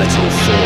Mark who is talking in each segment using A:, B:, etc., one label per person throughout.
A: skeletal forms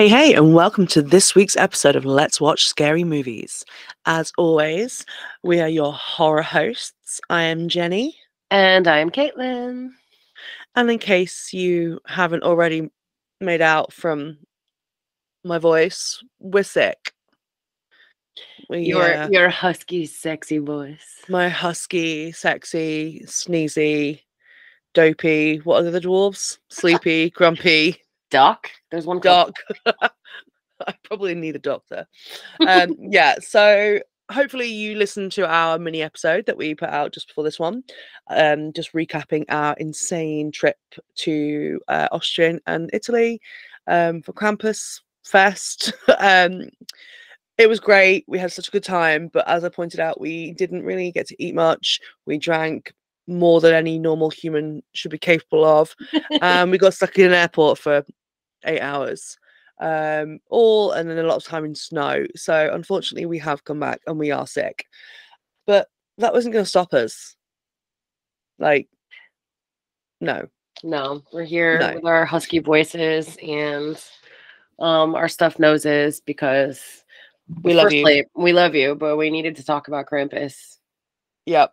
B: Hey, hey, and welcome to this week's episode of Let's Watch Scary Movies. As always, we are your horror hosts. I am Jenny,
C: And I'm Caitlin.
B: and in case you haven't already made out from my voice, we're sick. We,
C: Your
B: uh,
C: your husky, sexy voice.
B: my husky, sexy, sneezy, dopey, what are the dwarves? Sleepy, grumpy,
C: Doc. There's one
B: doc. I probably need a doctor. Um, yeah, so hopefully you listened to our mini episode that we put out just before this one, um, just recapping our insane trip to uh, Austria and Italy um, for Krampus Fest. um, it was great. We had such a good time, but as I pointed out, we didn't really get to eat much. We drank more than any normal human should be capable of. Um, we got stuck in an airport for eight hours um all and then a lot of time in snow. So unfortunately we have come back and we are sick. But that wasn't going to stop us. Like no.
C: No, we're here
B: No.
C: with our husky voices and um our stuffed noses because
B: We love you.
C: We love you, but we needed to talk about Krampus.
B: yep.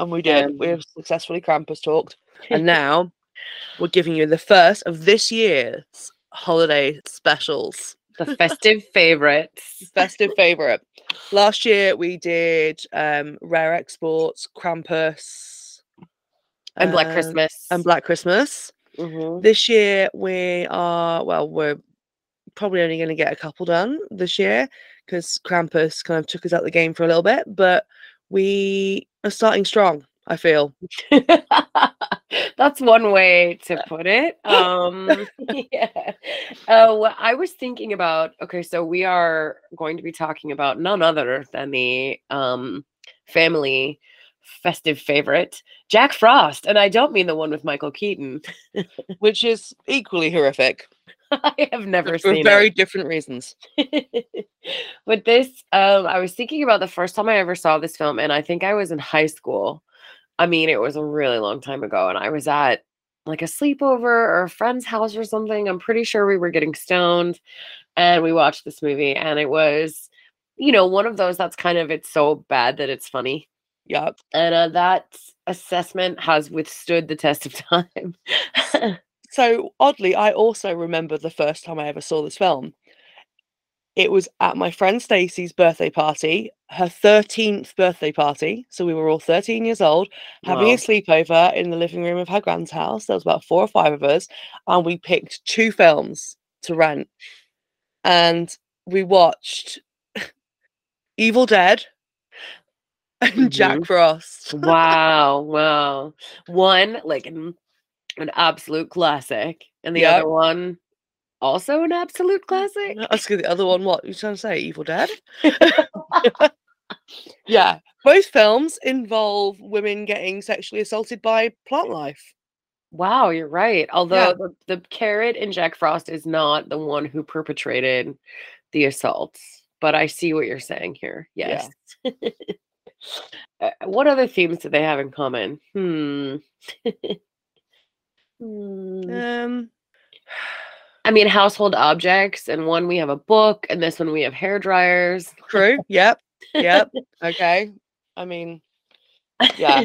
B: And we did. We have successfully krampus talked. And now we're giving you the first of this year's holiday specials
C: The festive favorites.
B: festive favorite last year we did um rare exports krampus
C: And Black
B: um,
C: Christmas.
B: and black christmas
C: Mhm.
B: This year we are well, we're probably only going to get a couple done this year because Krampus kind of took us out the game for a little bit, but we are starting strong. I feel.
C: That's one way to put it. Um, yeah. Uh, I was thinking about. Okay, so we are going to be talking about none other than the um, family festive favorite, Jack Frost, and I don't mean the one with Michael Keaton.
B: which is equally horrific
C: I have never
B: for
C: seen
B: very different reasons.
C: it. but this, um, I was thinking about the first time I ever saw this film, and I think I was in high school. I mean, it was a really long time ago, and I was at like a sleepover or a friend's house or something. I'm pretty sure we were getting stoned, and we watched this movie, and it was, you know, one of those that's kind of it's so bad that it's funny,
B: Yep.
C: and uh, that assessment has withstood the test of time.
B: So oddly, I also remember the first time I ever saw this film. It was at my friend Stacey's birthday party, her 13th birthday party. So we were all 13 years old, having
C: Wow.
B: a sleepover in the living room of her grand's house. There was about four or five of us, and we picked two films to rent. And we watched Evil Dead and Jack mm-hmm. Frost.
C: wow, wow. One like an, an absolute classic, and the
B: Yep.
C: other one also an absolute classic.
B: Ask you the other one, what you trying to say? Evil Dead? yeah, both films involve women getting sexually assaulted by plant life.
C: wow, you're right. Although the, the carrot in Jack Frost is not the one who perpetrated the assaults, but I see what you're saying here.
B: Yeah.
C: Yes. Uh, what other themes do they have in common? Hmm. Hmm.
B: Um,
C: I mean, household objects, and one we have a book, and this one we have hair dryers.
B: true. Yep. Yep. Okay. I mean, yeah.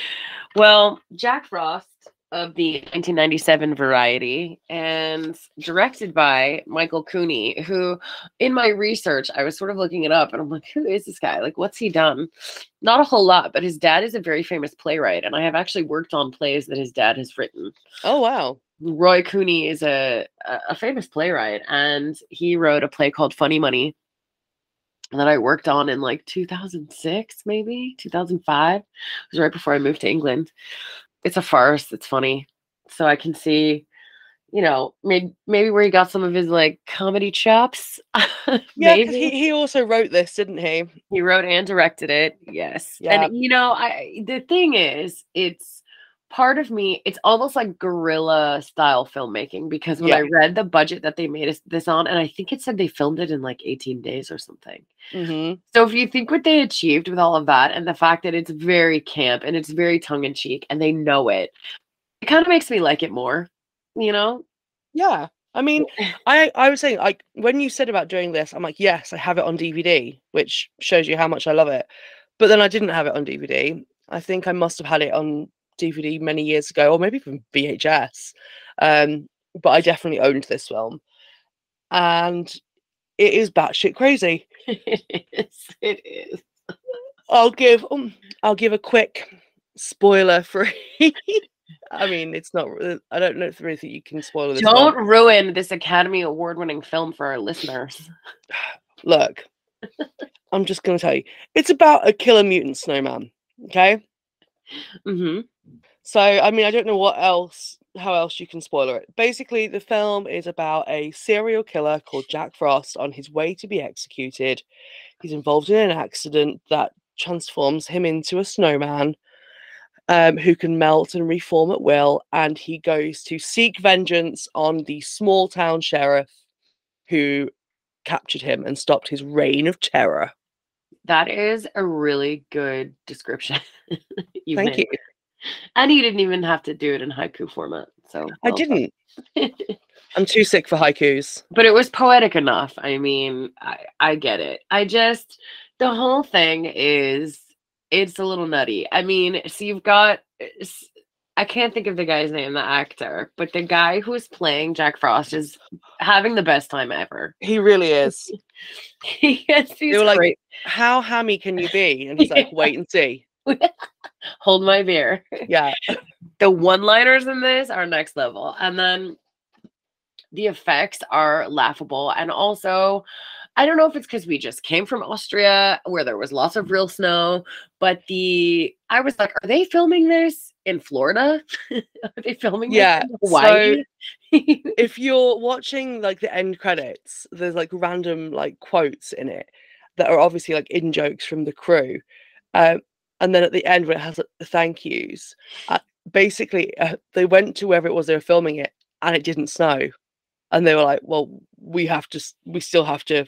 C: well, Jack Frost of the 1997 variety and directed by Michael Cooney, who in my research, I was sort of looking it up and I'm like, who is this guy? Like, what's he done? Not a whole lot, but his dad is a very famous playwright. And I have actually worked on plays that his dad has written.
B: Oh wow.
C: Ray Cooney is a, a famous playwright, and he wrote a play called Funny Money that I worked on in like 2006, maybe 2005. It was right before I moved to England. It's a farce. It's funny, so I can see you know, maybe maybe where he got some of his like comedy chops.
B: Yeah, he, he also wrote this, didn't he?
C: he wrote and directed it. Yes.
B: Yeah.
C: And you know, I the thing is, it's part of me, it's almost like guerrilla style filmmaking because when I read the budget that they made this on, and I think it said they filmed it in like 18 days or something.
B: hmm
C: So if you think what they achieved with all of that and the fact that it's very camp and it's very tongue in cheek and they know it, it kind of makes me like it more, you know?
B: Yeah. I mean, I I was saying like when you said about doing this, I'm like, yes, I have it on DVD, which shows you how much I love it. But then I didn't have it on DVD. I think I must have had it on DVD many years ago, or maybe even VHS. Um, but I definitely owned this film, and it is batshit crazy.
C: it is. It is.
B: I'll give um, I'll give a quick spoiler free. I mean, it's not. I don't know if there is that you can spoil this.
C: Don't ruin this Academy Award winning film for our listeners.
B: Look, I'm just going to tell you, it's about a killer mutant snowman. Okay.
C: Hmm
B: So, I mean, I don't know what else, how else you can spoiler it. Basically, the film is about a serial killer called Jack Frost on his way to be executed. He's involved in an accident that transforms him into a snowman um, who can melt and reform at will. And he goes to seek vengeance on the small town sheriff who captured him and stopped his reign of terror.
C: That is a really good description. you
B: Thank you.
C: And you didn't even have to do it in haiku format. So
B: I
C: well done.
B: didn't. I'm too sick for haikus.
C: but it was poetic enough. I mean, I, I get it. I just the whole thing is it's a little nutty. I mean, so you've got I can't think of the guy's name, the actor, but the guy who's playing Jack Frost is having the best time ever.
B: He really is.
C: he gets these
B: They were like,
C: great
B: How hammy can you be? And he's like, Wait and see.
C: Hold my beer.
B: Yeah.
C: the one liners in this are next level and then the effects are laughable and also i don't know if it's because we just came from austria where there was lots of real snow but the i was like are they filming this in florida are they filming
B: Yeah,
C: in hawaii
B: If you're watching like the end credits, there's like random like quotes in it that are obviously like in jokes from the crew. Um, and then at the end, where it has the thank yous, uh, basically uh, they went to wherever it was they were filming it and it didn't snow. And they were like, well, we have to, we still have to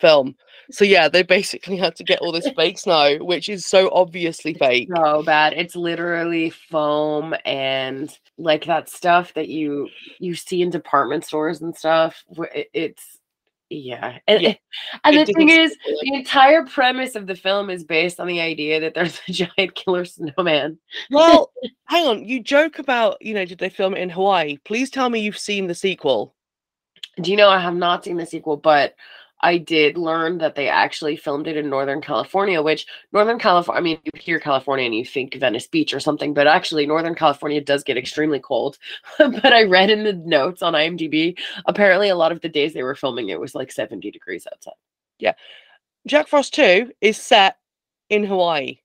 B: film. So yeah, they basically had to get all this fake snow, which is so obviously fake.
C: so bad it's literally foam and like that stuff that you you see in department stores and stuff it's yeah and,
B: Yeah,
C: and
B: it
C: the thing is
B: it.
C: the entire premise of the film is based on the idea that there's a giant killer snowman
B: Well, hang on. You joke about, you know, did they film it in Hawaii? Please tell me you've seen the sequel.
C: do you know i have not seen the sequel but i did learn that they actually filmed it in northern california which northern california i mean you hear california and you think venice beach or something but actually northern california does get extremely cold but i read in the notes on imdb apparently a lot of the days they were filming it was like 70 degrees outside Yeah.
B: Jack Frost 2 is set in Hawaii.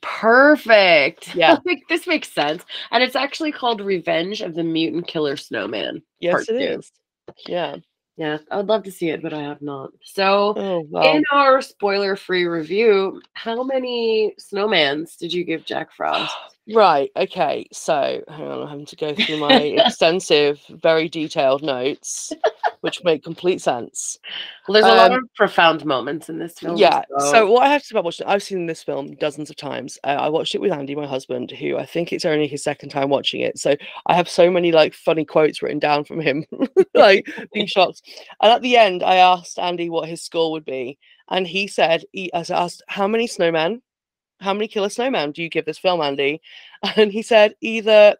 C: perfect
B: Yeah.
C: like this makes sense and it's actually called revenge of the mutant killer snowman
B: Yes,
C: Part
B: it
C: two.
B: is. Yeah.
C: Yeah i would love to see it but i have not so
B: Oh,
C: in our spoiler free review, how many snowmans did you give Jack Frost?
B: Right. Okay. So, hang on. I'm having to go through my extensive, very detailed notes, which make complete sense.
C: Well, there's a lot
B: Um,
C: of profound moments in this film.
B: Yeah. So what I have to say about watching, I've seen this film dozens of times. Uh, I watched it with Andy, my husband, who I think it's only his second time watching it. So I have so many like funny quotes written down from him, like being shocked. And at the end, I asked Andy what his score would be, and he said, he, I asked, "How many snowmen? How many killer snowmen do you give this film, Andy?" And he said either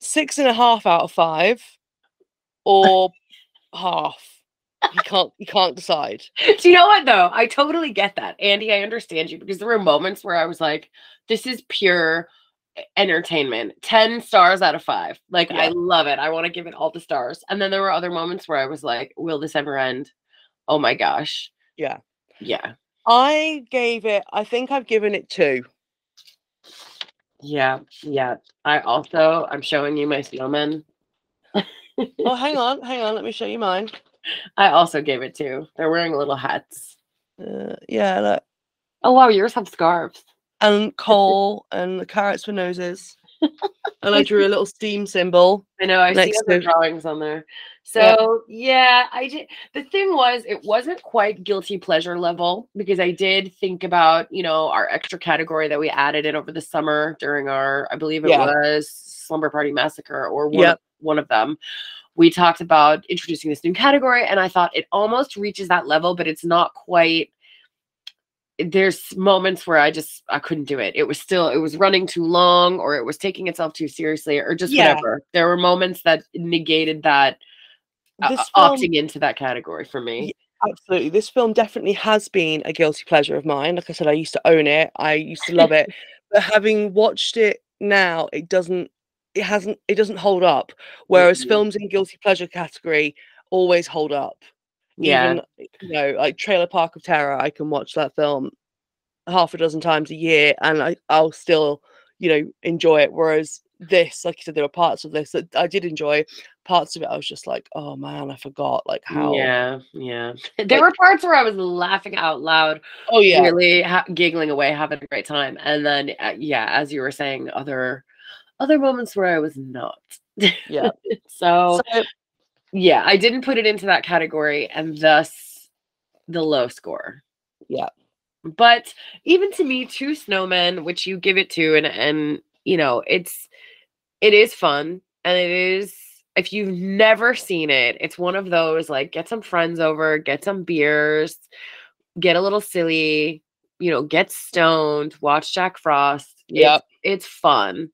B: six and a half out of five, or half. He can't. He can't decide.
C: do you know what though? I totally get that, Andy. I understand you because there were moments where I was like, "This is pure." entertainment 10 stars out of 5 like i love it i want to give it all the stars and then there were other moments where i was like will this ever end oh my gosh
B: Yeah.
C: yeah
B: I gave it. I think I've given it two.
C: Yeah, yeah. I also I'm showing you my snowmen.
B: oh, hang on, hang on. Let me show you mine.
C: I also gave it to. They're wearing little hats.
B: Uh, yeah, look.
C: Oh wow, yours have scarves.
B: And coal and the carrots for noses. and I drew a little steam symbol.
C: I know. I see other drawings on there.
B: Yeah.
C: So yeah, I did. The thing was, it wasn't quite guilty pleasure level because I did think about you know our extra category that we added in over the summer during our, I believe it
B: Yeah.
C: was Slumber Party Massacre or one,
B: Yep.
C: One of them. We talked about introducing this new category, and I thought it almost reaches that level, but it's not quite there's moments where I just I couldn't do it. It was still it was running too long or it was taking itself too seriously or just
B: Yeah.
C: whatever. There were moments that negated that uh,
B: This
C: uh,
B: film,
C: opting into that category for me.
B: absolutely, this film definitely has been a guilty pleasure of mine. Like I said, I used to own it. I used to love it. but having watched it now, it doesn't. It hasn't. It doesn't hold up. Whereas films in guilty pleasure category always hold up.
C: Yeah.
B: Even, you know, like Trailer Park of Terror, I can watch that film half a dozen times a year and I, I'll still, you know, enjoy it. Whereas this, like you said, there were parts of this that I did enjoy. Parts of it I was just like, oh man, I forgot like how
C: Yeah, yeah. There
B: Like-
C: were parts where I was laughing out loud,
B: oh yeah.
C: really ha- giggling away, having a great time, and then uh, yeah, as you were saying, other other moments where I was not.
B: Yeah.
C: so
B: So
C: yeah, I didn't put it into that category, and thus the low score.
B: Yeah.
C: But even to me, two snowmen, which you give it to, and and you know, it's it is fun, and it is if you've never seen it, it's one of those like get some friends over, get some beers, get a little silly, you know, get stoned, watch Jack Frost. It's- it's fun.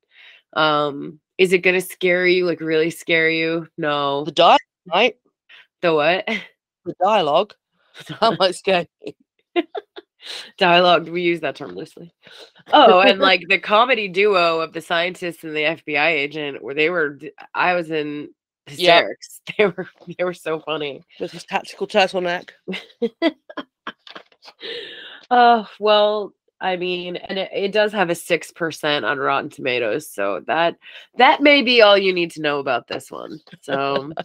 C: Um, is it gonna scare you? Like really scare you? No.
B: the dialogue, right?
C: The what?
B: The dialogue. That might scare you.
C: Dialogue. We use that term loosely. Oh, and like the comedy duo of the scientist and the FBI agent, where they were, I was in hysterics. They were, they were so funny.
B: With his tactical turtleneck.
C: Oh well, I mean, and it, it does have a six percent on Rotten Tomatoes, so that that may be all you need to know about this one. So.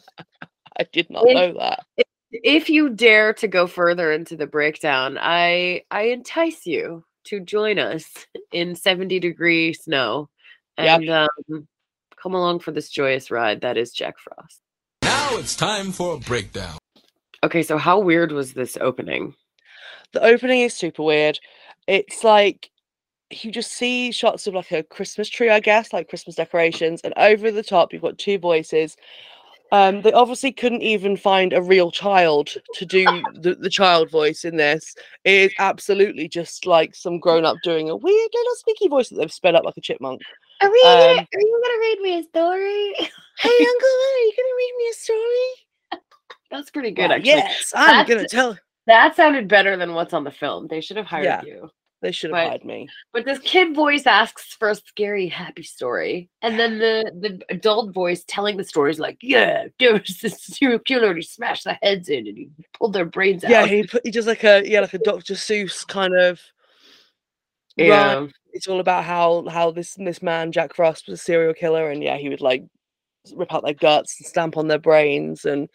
B: I did not
C: If-
B: know that.
C: if you dare to go further into the breakdown, I I entice you to join us in 70 degree snow
B: Yep.
C: and um, come along for this joyous ride that is Jack Frost.
D: Now it's time for a breakdown.
C: Okay, so how weird was this opening?
B: The opening is super weird. It's like you just see shots of like a Christmas tree, I guess, like Christmas decorations, and over the top you've got two voices. Um, they obviously couldn't even find a real child to do the, the child voice in this. It is absolutely just like some grown up doing a weird little squeaky voice that they've sped up like a chipmunk.
C: Are, we
B: gonna-
C: are you gonna read me a story?
B: Hey, Uncle, are you gonna read me a story?
C: That's pretty good,
B: Why,
C: actually.
B: yes, I'm gonna tell.
C: That sounded better than what's on the film. They should have hired
B: Yeah.
C: you.
B: They should have
C: but-
B: hired me.
C: But this kid voice asks for a scary, happy story, and then the the adult voice telling the story is like, "Yeah, there was this serial killer, and he smashed their heads in, and he pulled their brains out."
B: Yeah,
C: out."
B: he put he does like a yeah like a Dr. Seuss kind of. run.
C: yeah,
B: It's all about how how this this man Jack Frost was a serial killer, and yeah, he would like rip out their guts and stamp on their brains, and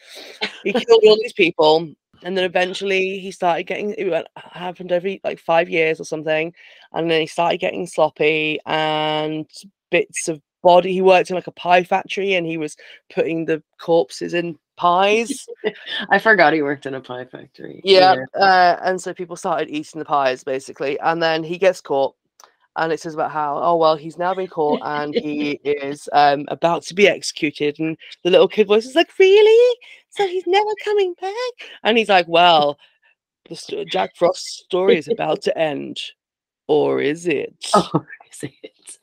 B: he killed all these people. And then eventually he started getting it went- happened every like five years or something, and then he started getting sloppy and bits of body. He worked in like a pie factory, and he was putting the corpses in pies.
C: I forgot he worked in a pie factory.
B: Yeah, uh, and so people started eating the pies basically, and then he gets caught, and it says about how oh well he's now been caught and he is um about to be executed, and the little kid voice is like really, so he's never coming back, and he's like well, the Jack Frost story is about to end, or is it?
C: Oh, is it?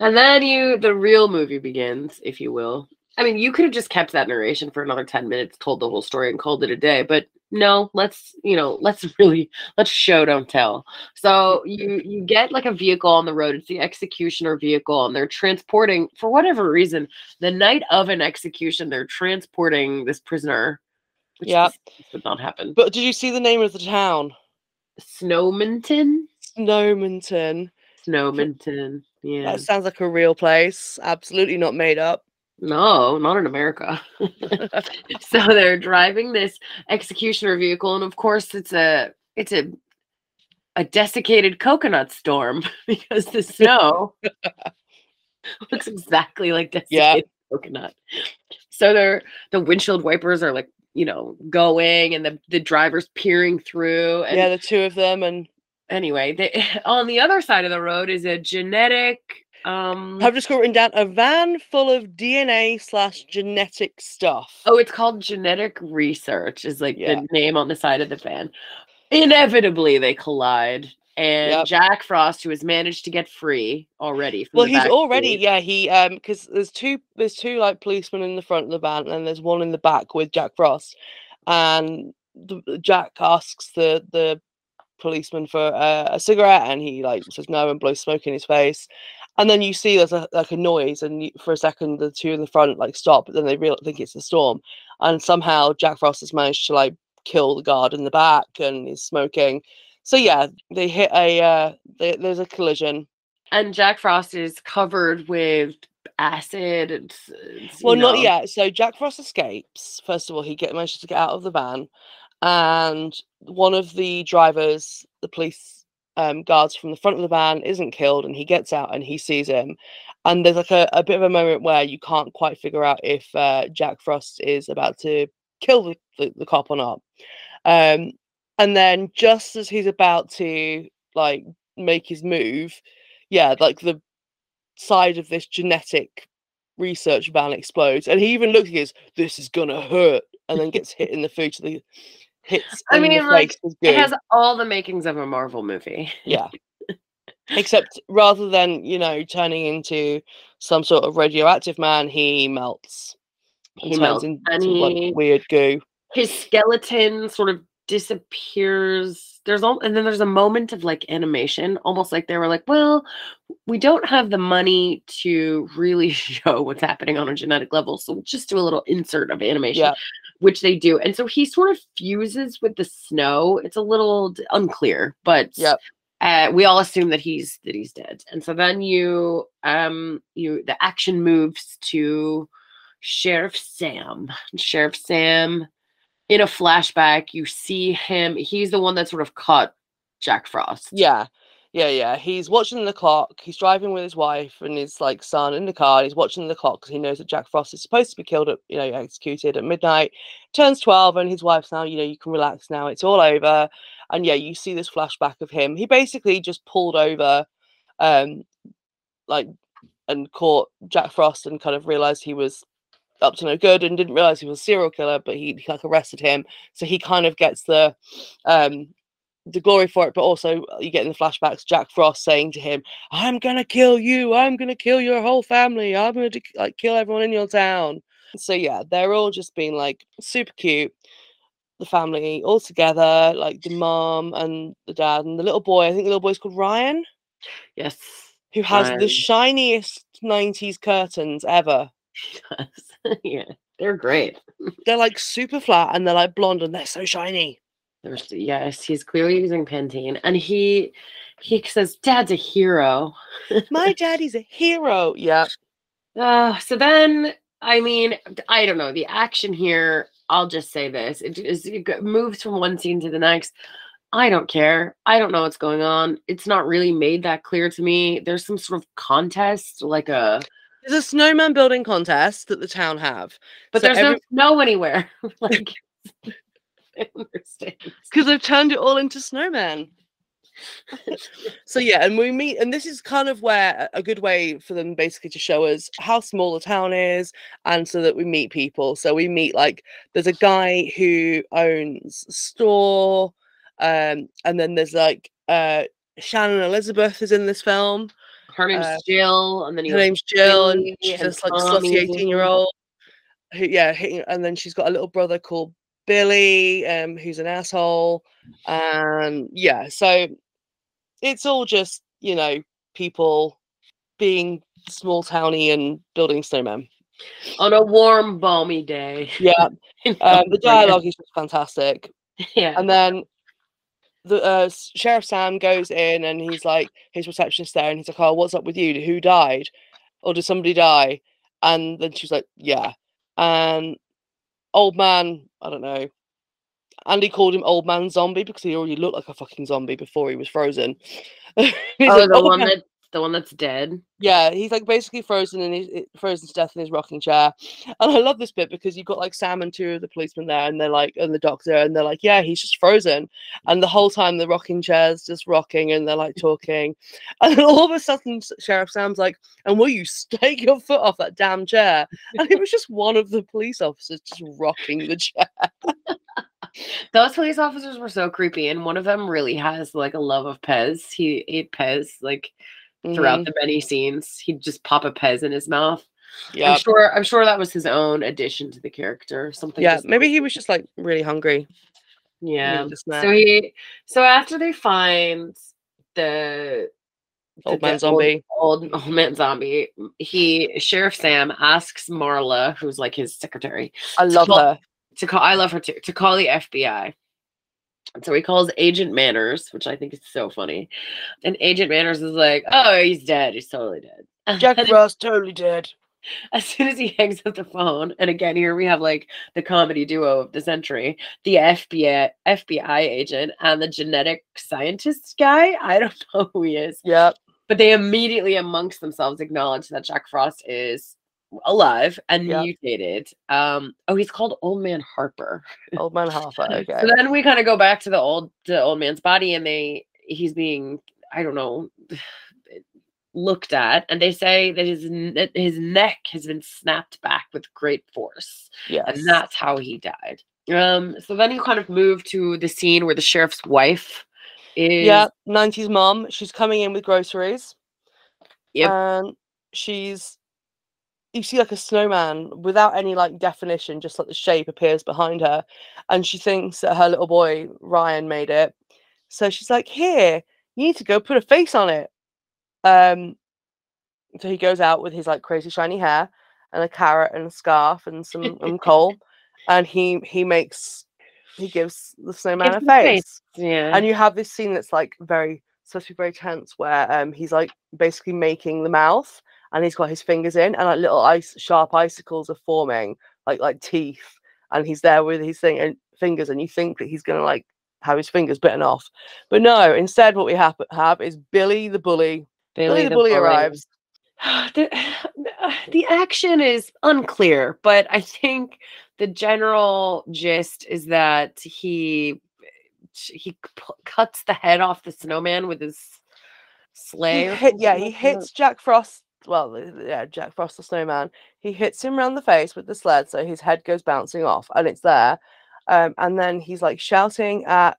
C: And then you, the real movie begins, if you will. I mean, you could have just kept that narration for another 10 minutes, told the whole story, and called it a day. But no, let's, you know, let's really, let's show, don't tell. So you you get like a vehicle on the road. It's the executioner vehicle, and they're transporting, for whatever reason, the night of an execution, they're transporting this prisoner. Which
B: Yeah.
C: would not happen.
B: But did you see the name of the town?
C: Snowmonton?
B: Snowmonton.
C: Snowmonton. Yeah.
B: That sounds like a real place. Absolutely not made up.
C: No, not in America. so they're driving this executioner vehicle, and of course, it's a it's a a desiccated coconut storm because the snow looks exactly like desiccated
B: Yeah.
C: coconut. So they're the windshield wipers are like you know going, and the the driver's peering through. And
B: yeah, the two of them, and
C: anyway, they, on the other side of the road is a genetic. Um,
B: I've just got written down a van full of DNA slash genetic stuff.
C: Oh, it's called genetic research, is like
B: Yeah.
C: the name on the side of the van. Inevitably, they collide. And
B: Yep.
C: Jack Frost, who has managed to get free already. From
B: Well, he's already
C: seat-
B: yeah he um because there's two there's two like policemen in the front of the van and there's one in the back with Jack Frost, and the, Jack asks the the policeman for uh, a cigarette and he like says no and blows smoke in his face, and then you see there's a, like a noise and you, for a second the two in the front like stop but then they real think it's the storm, and somehow Jack Frost has managed to like kill the guard in the back and he's smoking. So yeah, they hit a uh, they, there's a collision.
C: And Jack Frost is covered with acid. And, you
B: Well, not yet. So Jack Frost escapes. First of all, he get manages to get out of the van, and one of the drivers, the police um, guards from the front of the van, isn't killed, and he gets out and he sees him. And there's like a, a bit of a moment where you can't quite figure out if uh, Jack Frost is about to kill the, the, the cop or not. Um, and then just as he's about to like make his move, yeah, like the side of this genetic research van explodes, and he even looks and goes, "This is gonna hurt," and then gets hit in the foot. The hits.
C: I mean, like, It has all the makings of a Marvel movie.
B: yeah. Except rather than you know turning into some sort of radioactive man, he melts.
C: He melts,
B: into like
C: he-
B: weird goo.
C: his skeleton sort of disappears there's all and then there's a moment of like animation almost like they were like well we don't have the money to really show what's happening on a genetic level so we'll just do a little insert of animation
B: Yeah.
C: Which they do and so he sort of fuses with the snow it's a little unclear but
B: Yep.
C: uh, we all assume that he's that he's dead and so then you um you the action moves to sheriff sam sheriff sam in a flashback, you see him. He's the one that sort of caught Jack Frost.
B: Yeah. Yeah, yeah. He's watching the clock. He's driving with his wife and his like son in the car. He's watching the clock because he knows that Jack Frost is supposed to be killed at you know executed at midnight. Turns twelve, and his wife's now you know you can relax now. It's all over. And yeah, you see this flashback of him. He basically just pulled over, um, like, and caught Jack Frost and kind of realized he was up to no good and didn't realize he was a serial killer. But he, he like arrested him, so he kind of gets the um the glory for it, but also uh, you get in the flashbacks Jack Frost saying to him, "I'm gonna kill you. I'm gonna kill your whole family. I'm gonna like kill everyone in your town." So yeah, they're all just being like super cute. The family all together, like the mom and the dad and the little boy. I think the little boy's called Ryan,
C: Yes.
B: who has the shiniest '90s curtains ever.
C: yeah. They're great.
B: They're like super flat and they're like blonde and they're so shiny.
C: There's yes, he's clearly using Pantene. And he he says, Dad's a hero.
B: My daddy's a hero. Yeah,
C: Uh, so then I mean, I don't know. The action here, I'll just say this. It is it moves from one scene to the next. I don't care. I don't know what's going on. It's not really made that clear to me. There's some sort of contest, like a
B: there's a snowman building contest that the town have.
C: but
B: So
C: there's
B: every-
C: no snow anywhere. like I understand.
B: because they've turned it all into snowman. so yeah, and we meet, and this is kind of where a a good way for them basically to show us how small the town is, and so that we meet people. So we meet like there's a guy who owns a store, um, and then there's like uh Shannon Elizabeth is in this film.
C: Her name's
B: Uh,
C: Jill, and then you
B: Her name's Jill, and she's
C: and
B: this like
C: Tommy's
B: slutty eighteen year old. Who, yeah, hitting, and then she's got a little brother called Billy, um, who's an asshole, and yeah, so it's all just you know people being small towny and building snowmen.
C: on a warm, balmy day.
B: Yeah, um, the dialogue is just fantastic,
C: Yeah.
B: and then the uh, sheriff Sam goes in and he's like his receptionist there, and he's like, "Oh, what's up with you? Who died, or did somebody die?" And then she's like, yeah. And old man, I don't know. Andy called him old man zombie because he already looked like a fucking zombie before he was frozen.
C: Oh,
B: like,
C: the
B: "Old
C: one
B: man-"
C: that the one that's dead.
B: Yeah, he's like basically frozen in his frozen to death in his rocking chair. And I love this bit because you've got like Sam and two of the policemen there, and they're like, and the doctor, and they're like, yeah, he's just frozen. And the whole time the rocking chair's just rocking, and they're like talking. And then all of a sudden, Sheriff Sam's like, and will you take your foot off that damn chair? And it was just one of the police officers just rocking the chair.
C: Those police officers were so creepy, and one of them really has like a love of Pez. He ate Pez like throughout
B: Mhm.
C: the many scenes. He'd just pop a Pez in his mouth.
B: Yeah,
C: I'm sure. I'm sure that was his own addition to the character. Something.
B: yeah.
C: just-
B: Maybe he was just like really hungry.
C: Yeah. So he. So after they find the
B: Old man
C: old-
B: zombie.
C: old old man zombie, he Sheriff Sam asks Marla, who's like his secretary,
B: I love
C: call-
B: her.
C: to call I love her too, to call the FBI. So he calls Agent Manners, which I think is so funny. And Agent Manners is like, Oh, he's dead. He's totally dead.
B: Jack Frost totally dead.
C: as soon as he hangs up the phone, and again, here we have like the comedy duo of the century, the FBI FBI agent and the genetic scientist guy. I don't know who he is,
B: Yeah,
C: but they immediately amongst themselves acknowledge that Jack Frost is alive and
B: Yep.
C: mutated. Um, oh, he's called Old Man Harper.
B: old man Harper. Okay.
C: So then we kind of go back to the old the old man's body, and they he's being I don't know looked at, and they say that his that his neck has been snapped back with great force,
B: yes.
C: and that's how he died. Um, so then you kind of move to the scene where the sheriff's wife is
B: Yeah, 90s mom. She's coming in with groceries.
C: Yep.
B: And she's you see like a snowman without any like definition, just like the shape appears behind her. And she thinks that her little boy Ryan made it. So she's like, Here, you need to go put a face on it. Um so he goes out with his like crazy shiny hair and a carrot and a scarf and some and coal. And he he makes he gives the snowman
C: Gives
B: a
C: a face.
B: face
C: yeah
B: and you have this scene that's like very supposed to be very tense where um he's like basically making the mouth and he's got his fingers in and like little ice sharp icicles are forming like like teeth and he's there with his thing and fingers and you think that he's gonna like have his fingers bitten off. But no instead what we have have is billy the bully. Billy, the, bully, arrives.
C: The, the action is unclear, but I think the general gist is that he he p- cuts the head off the snowman with his sleigh. or
B: hit, yeah he hits jack frost well yeah jack frost the snowman he hits him round the face with the sled so his head goes bouncing off and it's there um, and then he's like shouting at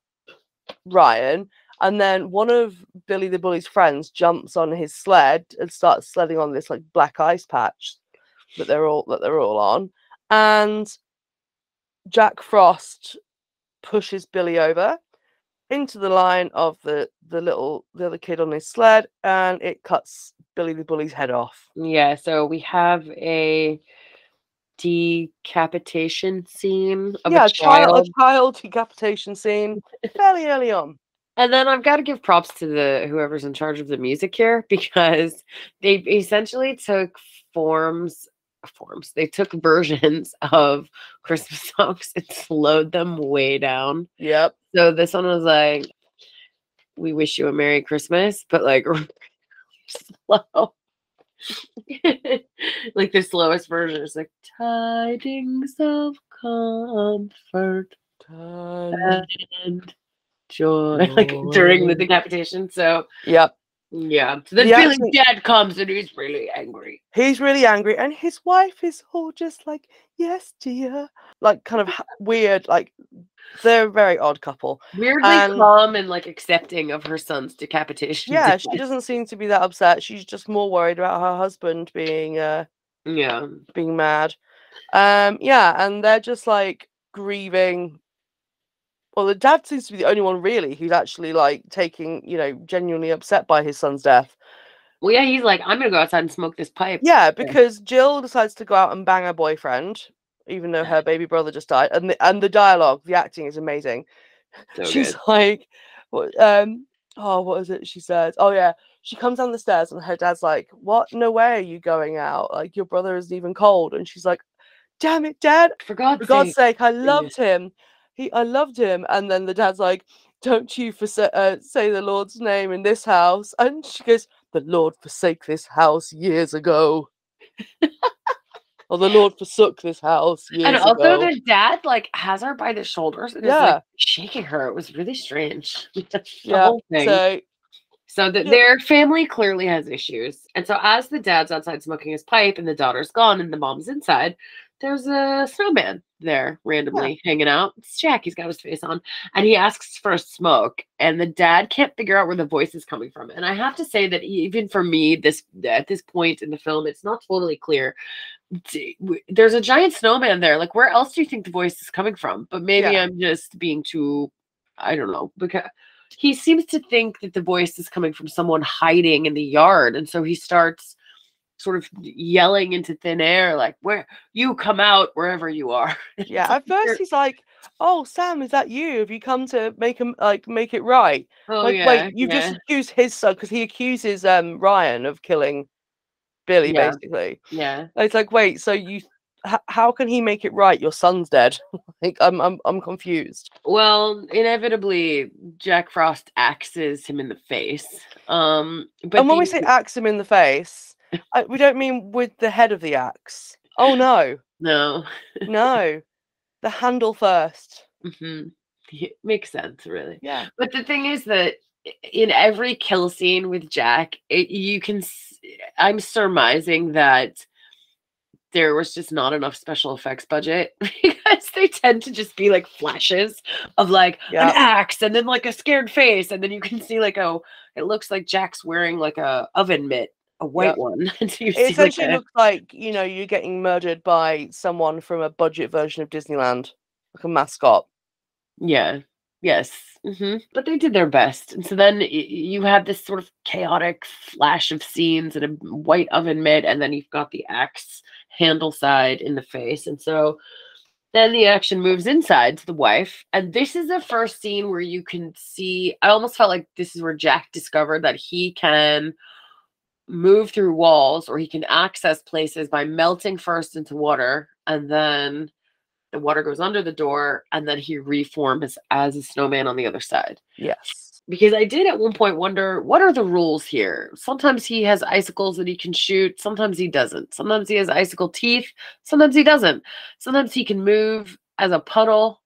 B: ryan and then one of billy the bully's friends jumps on his sled and starts sledding on this like black ice patch that they're all that they're all on and jack frost pushes billy over into the line of the the little the other kid on his sled and it cuts billy the bully's head off
C: Yeah, so we have a decapitation scene of
B: yeah
C: a
B: child,
C: child.
B: a child decapitation scene fairly early on
C: And then I've got to give props to the whoever's in charge of the music here because they essentially took forms forms. They took versions of Christmas songs and slowed them way down.
B: yep
C: So this one was like we wish you a merry christmas but like slow like the slowest version is like tidings of comfort
B: Time.
C: and joy like during the decapitation so
B: yep
C: yeah so then Billy
B: accent-
C: dad comes and he's really angry
B: he's really angry and his wife is all just like yes dear like kind of weird like they're a very odd couple
C: weirdly
B: And-
C: calm and like accepting of her son's decapitation
B: yeah she doesn't seem to be that upset she's just more worried about her husband being uh
C: yeah
B: being mad. Um, yeah, and they're just like grieving. Well, the dad seems to be the only one really who's actually like taking, you know, genuinely upset by his son's death.
C: well yeah he's like i'm gonna go outside and smoke this pipe
B: Yeah, because Jill decides to go out and bang her boyfriend, even though her baby brother just died. And the and the dialogue, the acting is amazing.
C: So
B: She's
C: good.
B: like, what, um, oh, what is it? She says, oh yeah, she comes down the stairs and her dad's like, What? No way are you going out? Like your brother isn't even cold. And she's like, Damn it, dad.
C: For God's,
B: For God's
C: sake.
B: sake, I loved him. He I loved him. And then the dad's like, Don't you forsa- uh, say the Lord's name in this house. And she goes, The Lord forsake this house years ago. or the Lord forsook this house years ago.
C: And also,
B: ago.
C: the dad like has her by the shoulders and is
B: Yeah.
C: like shaking her. It was really strange. the
B: yeah.
C: whole thing.
B: So
C: So that
B: Yeah.
C: their family clearly has issues. And so as the dad's outside smoking his pipe and the daughter's gone and the mom's inside, there's a snowman there randomly hanging out. It's Jack, he's got his face on. And he asks for a smoke. And the dad can't figure out where the voice is coming from. And I have to say that even for me, this at this point in the film, it's not totally clear. There's a giant snowman there. Like, where else do you think the voice is coming from? But maybe
B: Yeah.
C: I'm just being too I don't know, because he seems to think that the voice is coming from someone hiding in the yard and so he starts sort of yelling into thin air like where you come out wherever you are
B: yeah, at first he's like, "Oh, Sam, is that you? Have you come to make him like make it right?"
C: oh
B: like,
C: yeah,
B: wait, you've
C: yeah,
B: just accused his son because he accuses um Ryan of killing Billy,
C: Yeah.
B: basically.
C: yeah
B: And It's like, wait, so you, h- how can he make it right? Your son's dead. like, I'm, I'm, I'm confused.
C: well inevitably jack frost axes him in the face um but
B: and when we say axe him in the face, I, we don't mean with the head of the axe. Oh no,
C: no
B: no, the handle first.
C: hmm makes sense really
B: Yeah,
C: But the thing is that in every kill scene with Jack, it, you can. I'm surmising that there was just not enough special effects budget because they tend to just be like flashes of like
B: Yeah.
C: an axe and then like a scared face and then you can see like oh it looks like Jack's wearing like a oven mitt a white
B: Yep.
C: one and so you
B: it
C: see like a-
B: looks like you know you're getting murdered by someone from a budget version of Disneyland, like a mascot.
C: Yeah. Yes. hmm But they did their best. And so then you have this sort of chaotic flash of scenes and a white oven mitt, and then you've got the axe handle side in the face. And so then the action moves inside to the wife. And this is the first scene where you can see, I almost felt like this is where Jack discovered that he can move through walls or he can access places by melting first into water and then the water goes under the door and then he reforms as a snowman on the other side.
B: Yes.
C: because i did at one point wonder what are the rules here? Sometimes he has icicles that he can shoot sometimes he doesn't. Sometimes he has icicle teeth sometimes he doesn't. Sometimes he can move as a puddle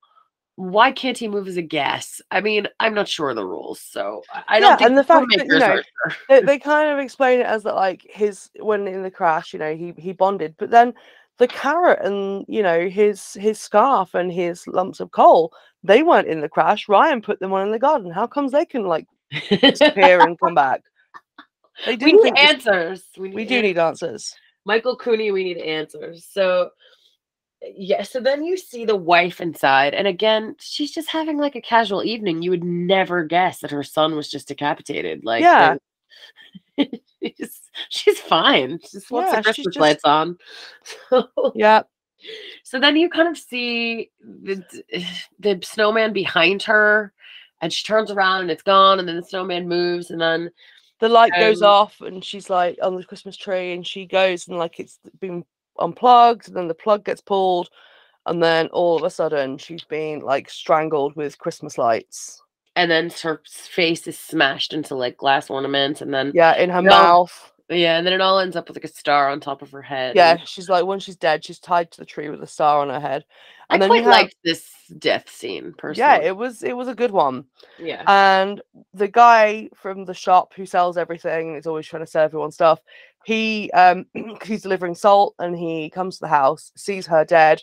C: why can't he move as a gas i mean i'm not sure of the rules so i don't
B: Yeah,
C: think
B: and the fact that, you know,
C: sure.
B: they, they kind of explain it as that like his when in the crash you know he he bonded but then the carrot and you know his his scarf and his lumps of coal they weren't in the crash. Ryan put them on in the garden. How comes they can like disappear and come back? They
C: we
B: didn't
C: need answers. We,
B: we
C: need
B: do need answers.
C: Michael Cooney, we need answers. So yeah, so then you see the wife inside, and again, she's just having like a casual evening. You would never guess that her son was just decapitated. Like,
B: Yeah.
C: she's, she's fine. She just wants
B: Yeah,
C: the Christmas
B: just-
C: lights on. So,
B: yeah
C: so then you kind of see the the snowman behind her, and she turns around and it's gone, and then the snowman moves, and then
B: the light goes
C: Um,
B: off and she's like on the christmas tree and she goes and like it's been unplugged and then the plug gets pulled and then all of a sudden she's being like strangled with christmas lights
C: and then her face is smashed into like glass ornaments, and then
B: yeah in her mouth
C: Yeah, and then it all ends up with like a star on top of her head.
B: yeah
C: and
B: she's like when she's dead she's tied to the tree with a star on her head
C: I
B: and then
C: quite
B: have-
C: liked this death scene personally.
B: yeah it was it was a good one
C: yeah.
B: and the guy from the shop who sells everything is always trying to sell everyone stuff he um he's delivering salt and he comes to the house sees her dead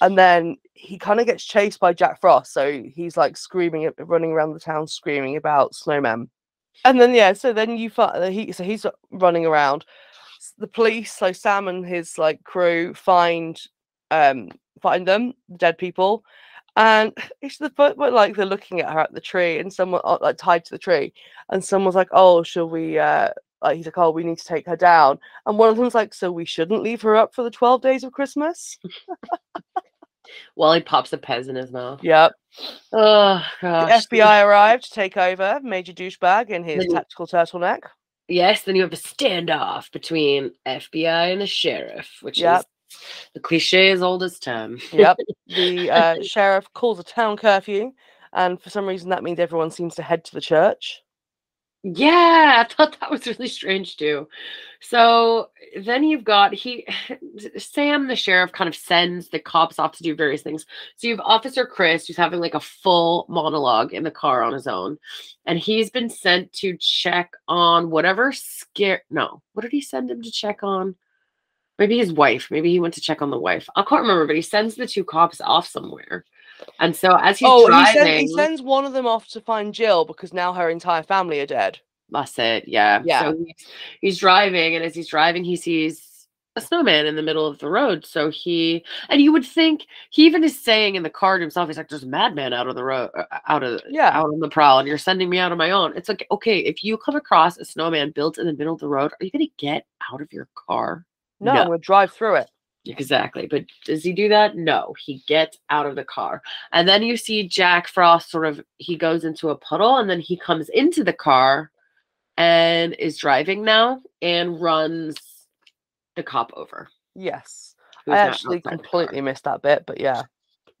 B: and then he kind of gets chased by jack frost so he's like screaming running around the town screaming about snowmen. And then yeah so then you find he so he's running around. The police so sam and his like crew find um find them the dead people and it's the but, like they're looking at her at the tree and someone uh, like tied to the tree and someone's like oh shall we uh like he's like oh we need to take her down and one of them's like so we shouldn't leave her up for the 12 days of christmas
C: While he pops a pez in his mouth.
B: yep
C: Oh
B: the
C: gosh.
B: fbi arrived to take over major douchebag in his
C: Then-
B: tactical turtleneck
C: Yes, then you have a standoff between FBI and the sheriff, which
B: Yep.
C: is the cliche as old as time.
B: Yep. the uh, sheriff calls a town curfew, and for some reason that means everyone seems to head to the church.
C: Yeah, I thought that was really strange too. So then you've got he Sam, the sheriff, kind of sends the cops off to do various things. So you have Officer Chris, who's having like a full monologue in the car on his own, and he's been sent to check on whatever scare. No, what did he send him to check on? Maybe his wife. Maybe he went to check on the wife. I can't remember, but he sends the two cops off somewhere. And so as he's
B: oh, he,
C: driving,
B: send, he sends one of them off to find Jill because now her entire family are dead.
C: That's it. Yeah.
B: Yeah.
C: So he's, he's driving, and as he's driving, he sees a snowman in the middle of the road. So he, and you would think he even is saying in the car to himself, he's like, "There's a madman out of the road, uh, out of
B: Yeah.
C: out on the prowl, and you're sending me out on my own." It's like, okay, if you come across a snowman built in the middle of the road, are you going to get out of your car?
B: No,
C: No.
B: Gonna drive through it.
C: Exactly. But does he do that? No, he gets out of the car. And then you see Jack Frost sort of he goes into a puddle and then he comes into the car and is driving now and runs the cop over.
B: Yes. I actually
C: outside the car.
B: completely missed that bit, but yeah.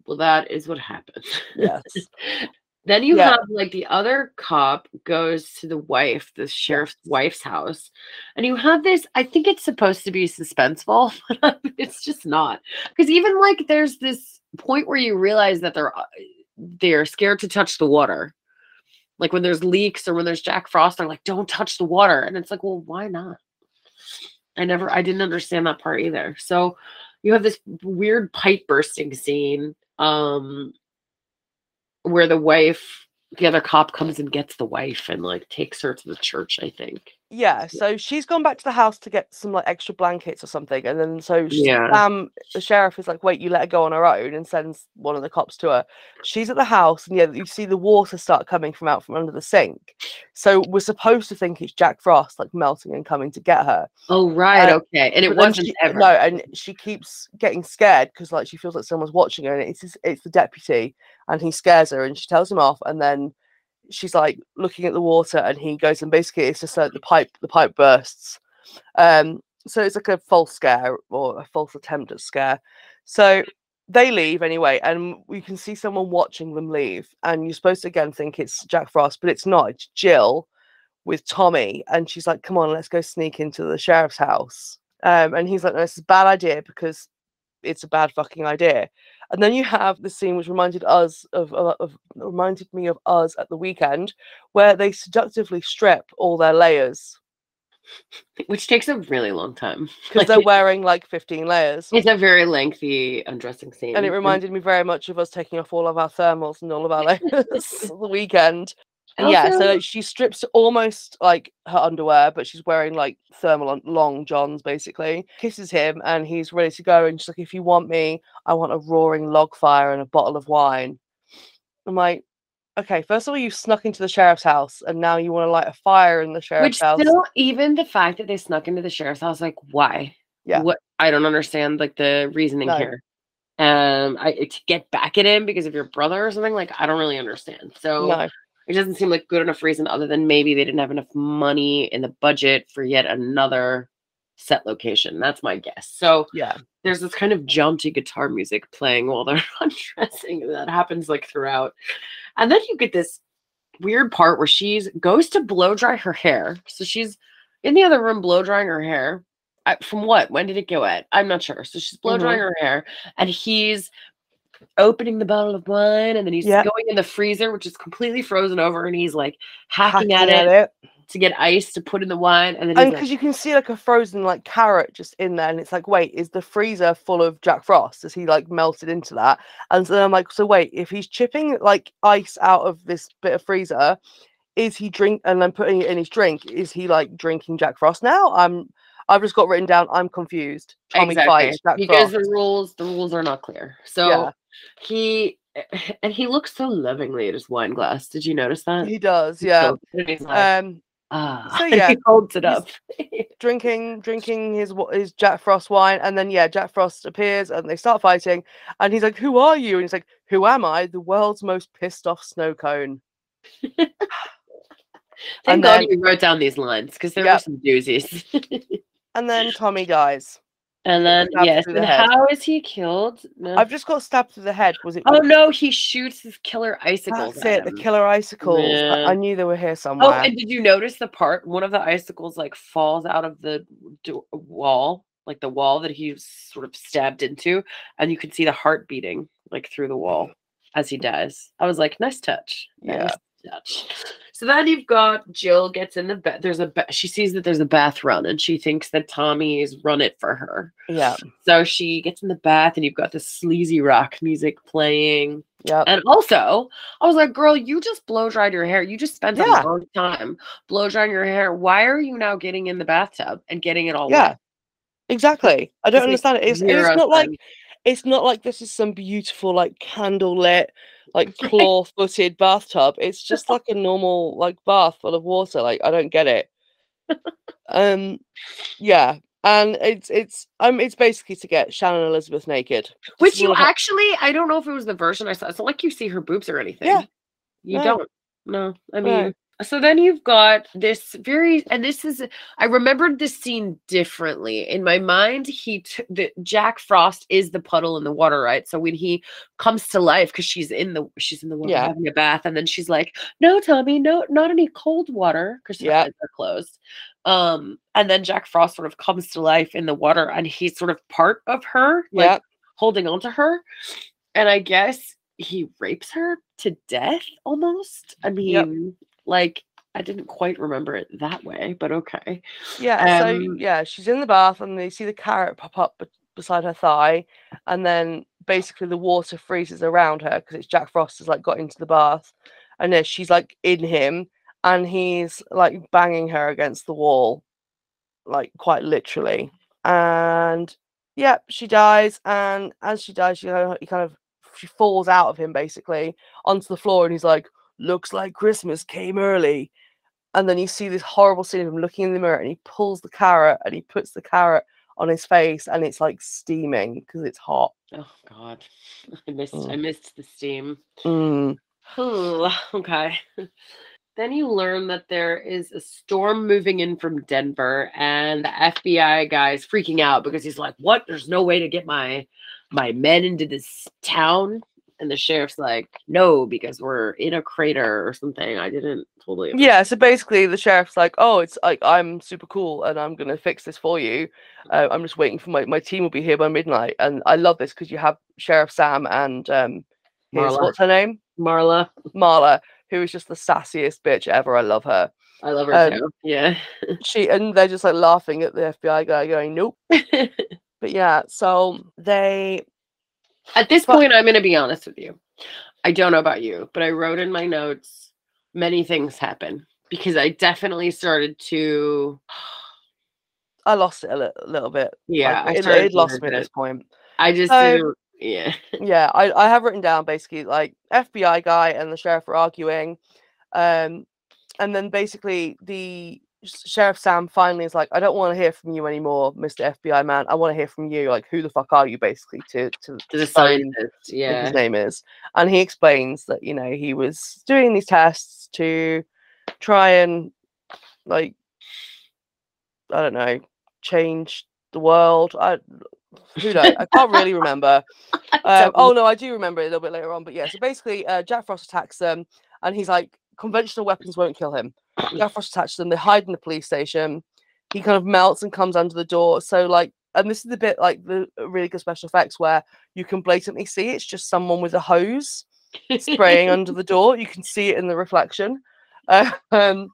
C: Well, that is what happened.
B: Yes.
C: then you
B: Yeah.
C: have like the other cop goes to the wife, the sheriff's wife's house, and you have this. I think it's supposed to be suspenseful, but it's just not. Because even like there's this point where you realize that they're uh, they're scared to touch the water. Like when there's leaks or when there's Jack Frost, they're like, "Don't touch the water," and it's like, well, why not? I never, I didn't understand that part either. So you have this weird pipe bursting scene um where the wife the other cop comes and gets the wife and like takes her to the church i think
B: Yeah, so she's gone back to the house to get some like extra blankets or something, and then so sh-
C: Yeah.
B: Sam, the sheriff, is like, "Wait, you let her go on her own," and sends one of the cops to her. She's at the house, and yeah, you see the water start coming from out from under the sink. So we're supposed to think it's Jack Frost like melting and coming to get her.
C: oh right okay and it wasn't
B: she,
C: ever
B: no, and she keeps getting scared because like she feels like someone's watching her, and it's it's the deputy, and he scares her, and she tells him off, and then she's like looking at the water, and he goes, and basically it's just like the pipe, the pipe bursts. Um, so it's like a false scare or a false attempt at scare. So they leave anyway, and we can see someone watching them leave, and you're supposed to again think it's Jack Frost, but it's not. It's Jill with Tommy, and she's like, "Come on, let's go sneak into the sheriff's house." Um, and he's like, "No, this is a bad idea because it's a bad fucking idea." And then you have the scene which reminded us of, of, of reminded me of us at the weekend, where they seductively strip all their layers
C: which takes a really long time
B: because they're wearing like 15 layers.
C: it's a very lengthy undressing scene
B: And it reminded me very much of us taking off all of our thermals and all of our layers the weekend. And yeah, so like, she strips almost like her underwear, but she's wearing like thermal long johns basically. Kisses him, and he's ready to go. And she's like, "If you want me, I want a roaring log fire and a bottle of wine." I'm like, "Okay, first of all, you snuck into the sheriff's house, and now you want to light a fire in the sheriff's
C: which
B: house."
C: still even the fact that they snuck into the sheriff's house like why
B: Yeah.
C: what i don't understand like the reasoning
B: No.
C: here um i to get back at him because of your brother or something like i don't really understand so
B: no,
C: it doesn't seem like good enough reason other than maybe they didn't have enough money in the budget for yet another set location. That's my guess. So
B: yeah,
C: there's this kind of jaunty guitar music playing while they're undressing that happens like throughout. And then you get this weird part where she's goes to blow dry her hair. So she's in the other room blow drying her hair. I, from what? When did it go wet i'm not sure. So she's blow drying mm-hmm. her hair and he's opening the bottle of wine and then he's
B: Yeah.
C: going in the freezer which is completely frozen over and he's like hacking,
B: hacking
C: at, it, to get ice to put in the wine and then
B: and
C: like,
B: because you can see like a frozen like carrot just in there, and it's like, wait, is the freezer full of Jack Frost? Is he like melted into that? And so then I'm like, so wait, if he's chipping like ice out of this bit of freezer, is he drink and then putting it in his drink? Is he like drinking Jack Frost now? I'm, I've just got written down. I'm confused. Tommy Jack
C: because
B: Frost.
C: the rules the rules are not clear. So
B: Yeah.
C: He and he looks so lovingly at his wine glass. Did you notice that?
B: He does, yeah.
C: he's like,
B: Um,
C: ah.
B: so yeah,
C: he holds it up.
B: drinking drinking his his Jack Frost wine, and then yeah, Jack Frost appears and they start fighting, and he's like, "Who are you?" And he's like, "Who am I? The world's most pissed off snow cone."
C: Thank
B: And
C: God
B: then-
C: you wrote down these lines because there
B: Yep.
C: some doozies.
B: And then Tommy dies.
C: And then yes,
B: the
C: and how is he killed? No.
B: I've just got stabbed through the head. Was it?
C: Oh no, he shoots his killer icicles.
B: That's
C: at
B: it. The killer icicles. I-
C: Yeah.
B: I, knew they were here
C: oh,
B: somewhere.
C: Oh, and did you notice the part one of the icicles like falls out of the do- uh, wall, like the wall that he sort of stabbed into, and you can see the heart beating like through the wall mm. as he dies. I was like, nice touch.
B: Yeah.
C: Nice touch. So then you've got Jill gets in the bed. There's a ba- she sees that there's a bath run, and she thinks that Tommy's run it for her.
B: yeah.
C: So she gets in the bath, and you've got the sleazy rock music playing.
B: Yeah.
C: And also, I was like, girl, you just blow dried your hair. You just spent
B: Yeah.
C: a long time blow drying your hair. Why are you now getting in the bathtub and getting it all
B: Yeah.
C: wet?
B: Exactly. I don't understand it. It's, it's not like it's not like this is some beautiful like candle lit like claw footed bathtub. It's just like a normal like bath full of water. Like I don't get it. um yeah. And it's it's um it's basically to get Shannon Elizabeth naked.
C: Which you
B: all
C: actually, I don't know if it was the version I saw. It's not like you see her boobs or anything.
B: Yeah.
C: You
B: No.
C: don't. No. I
B: No.
C: So then you've got this very, and this is, I remembered this scene differently. In my mind, he, t- the Jack Frost is the puddle in the water, right? So when he comes to life, because she's in the, she's in the water
B: Yeah.
C: having a bath, and then she's like, no, Tommy, no, not any cold water, because
B: Yeah.
C: eyes are closed. Um, and then Jack Frost sort of comes to life in the water, and he's sort of part of her, like
B: Yeah.
C: holding on to her. And I guess he rapes her to death almost. I mean,
B: Yep.
C: Like, I didn't quite remember it that way, but okay.
B: Yeah, so
C: Um,
B: yeah, she's in the bath and they see the carrot pop up be- beside her thigh, and then basically the water freezes around her because it's Jack Frost has like got into the bath, and then she's like in him, and he's like banging her against the wall, like quite literally, and yeah, she dies, and as she dies, she kind of, he kind of she falls out of him basically onto the floor, and he's like, "Looks like Christmas came early." and then you see this horrible scene of him looking in the mirror and he pulls the carrot and he puts the carrot on his face and it's like steaming because it's hot.
C: Oh God, I missed. I
B: Mm.
C: missed the steam.
B: Mm.
C: Ooh, okay. Then you learn that there is a storm moving in from Denver, and the FBI guy is freaking out because he's like, "What? There's no way to get my my men into this town." And the sheriff's like, "No, because we're in a crater or something." I didn't totally.
B: Yeah, so basically the sheriff's like, oh, it's like I'm super cool and I'm gonna fix this for you. Uh, I'm just waiting for my my team will be here by midnight, and I love this because you have Sheriff Sam and um,
C: Marla.
B: what's her name,
C: Marla,
B: Marla, who is just the sassiest bitch ever. I love her.
C: I love her
B: Um,
C: too. Yeah.
B: She and they're just like laughing at the FBI guy, going, nope. But yeah, so they
C: At this point, I'm going to be honest with you. I don't know about you, but I wrote in my notes many things happen because I definitely started to.
B: I lost it a li- little bit.
C: Yeah, I
B: like, it, it lost me at this point.
C: I just
B: So-
C: Yeah.
B: Yeah, I, I have written down basically like FBI guy and the sheriff are arguing, um, and then basically the sheriff Sam finally is like, I don't want to hear from you anymore, Mister FBI man. I want to hear from you. Like, who the fuck are you, basically, to to
C: To the scientist. Yeah.
B: his name is. And he explains that, you know, he was doing these tests to try and like I don't know, change the world. I who knows? I can't really remember. Um, oh no, I do remember it a little bit later on. But yeah, so basically uh, Jack Frost attacks them and he's like, conventional weapons won't kill him. Jack Frost attacks them, they hide in the police station. He kind of melts and comes under the door. So like and this is the bit like the really good special effects where you can blatantly see it's just someone with a hose spraying under the door. You can see it in the reflection. Uh, um,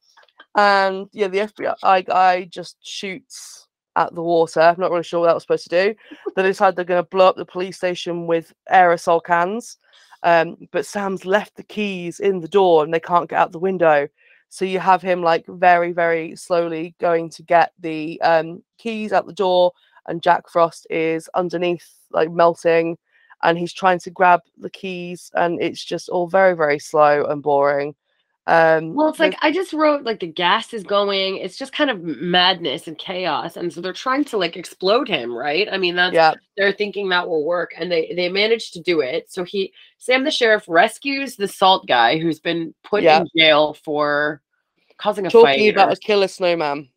B: and yeah, the FBI guy just shoots at the water. I'm not really sure what that was supposed to do. They decide they're going to blow up the police station with aerosol cans. Um, but Sam's left the keys in the door and they can't get out the window. So you have him like very, very slowly going to get the um, keys out the door, and Jack Frost is underneath, like melting, and he's trying to grab the keys, and it's just all very, very slow and boring. Um,
C: Well, it's like I just wrote like the gas is going. It's just kind of madness and chaos, and so they're trying to like explode him, right? I mean, that's
B: yeah,
C: they're thinking that will work, and they they managed to do it. So he Sam the sheriff rescues the salt guy who's been put
B: Yeah.
C: in jail for causing a
B: Talking
C: fight.
B: about
C: or-
B: a killer snowman.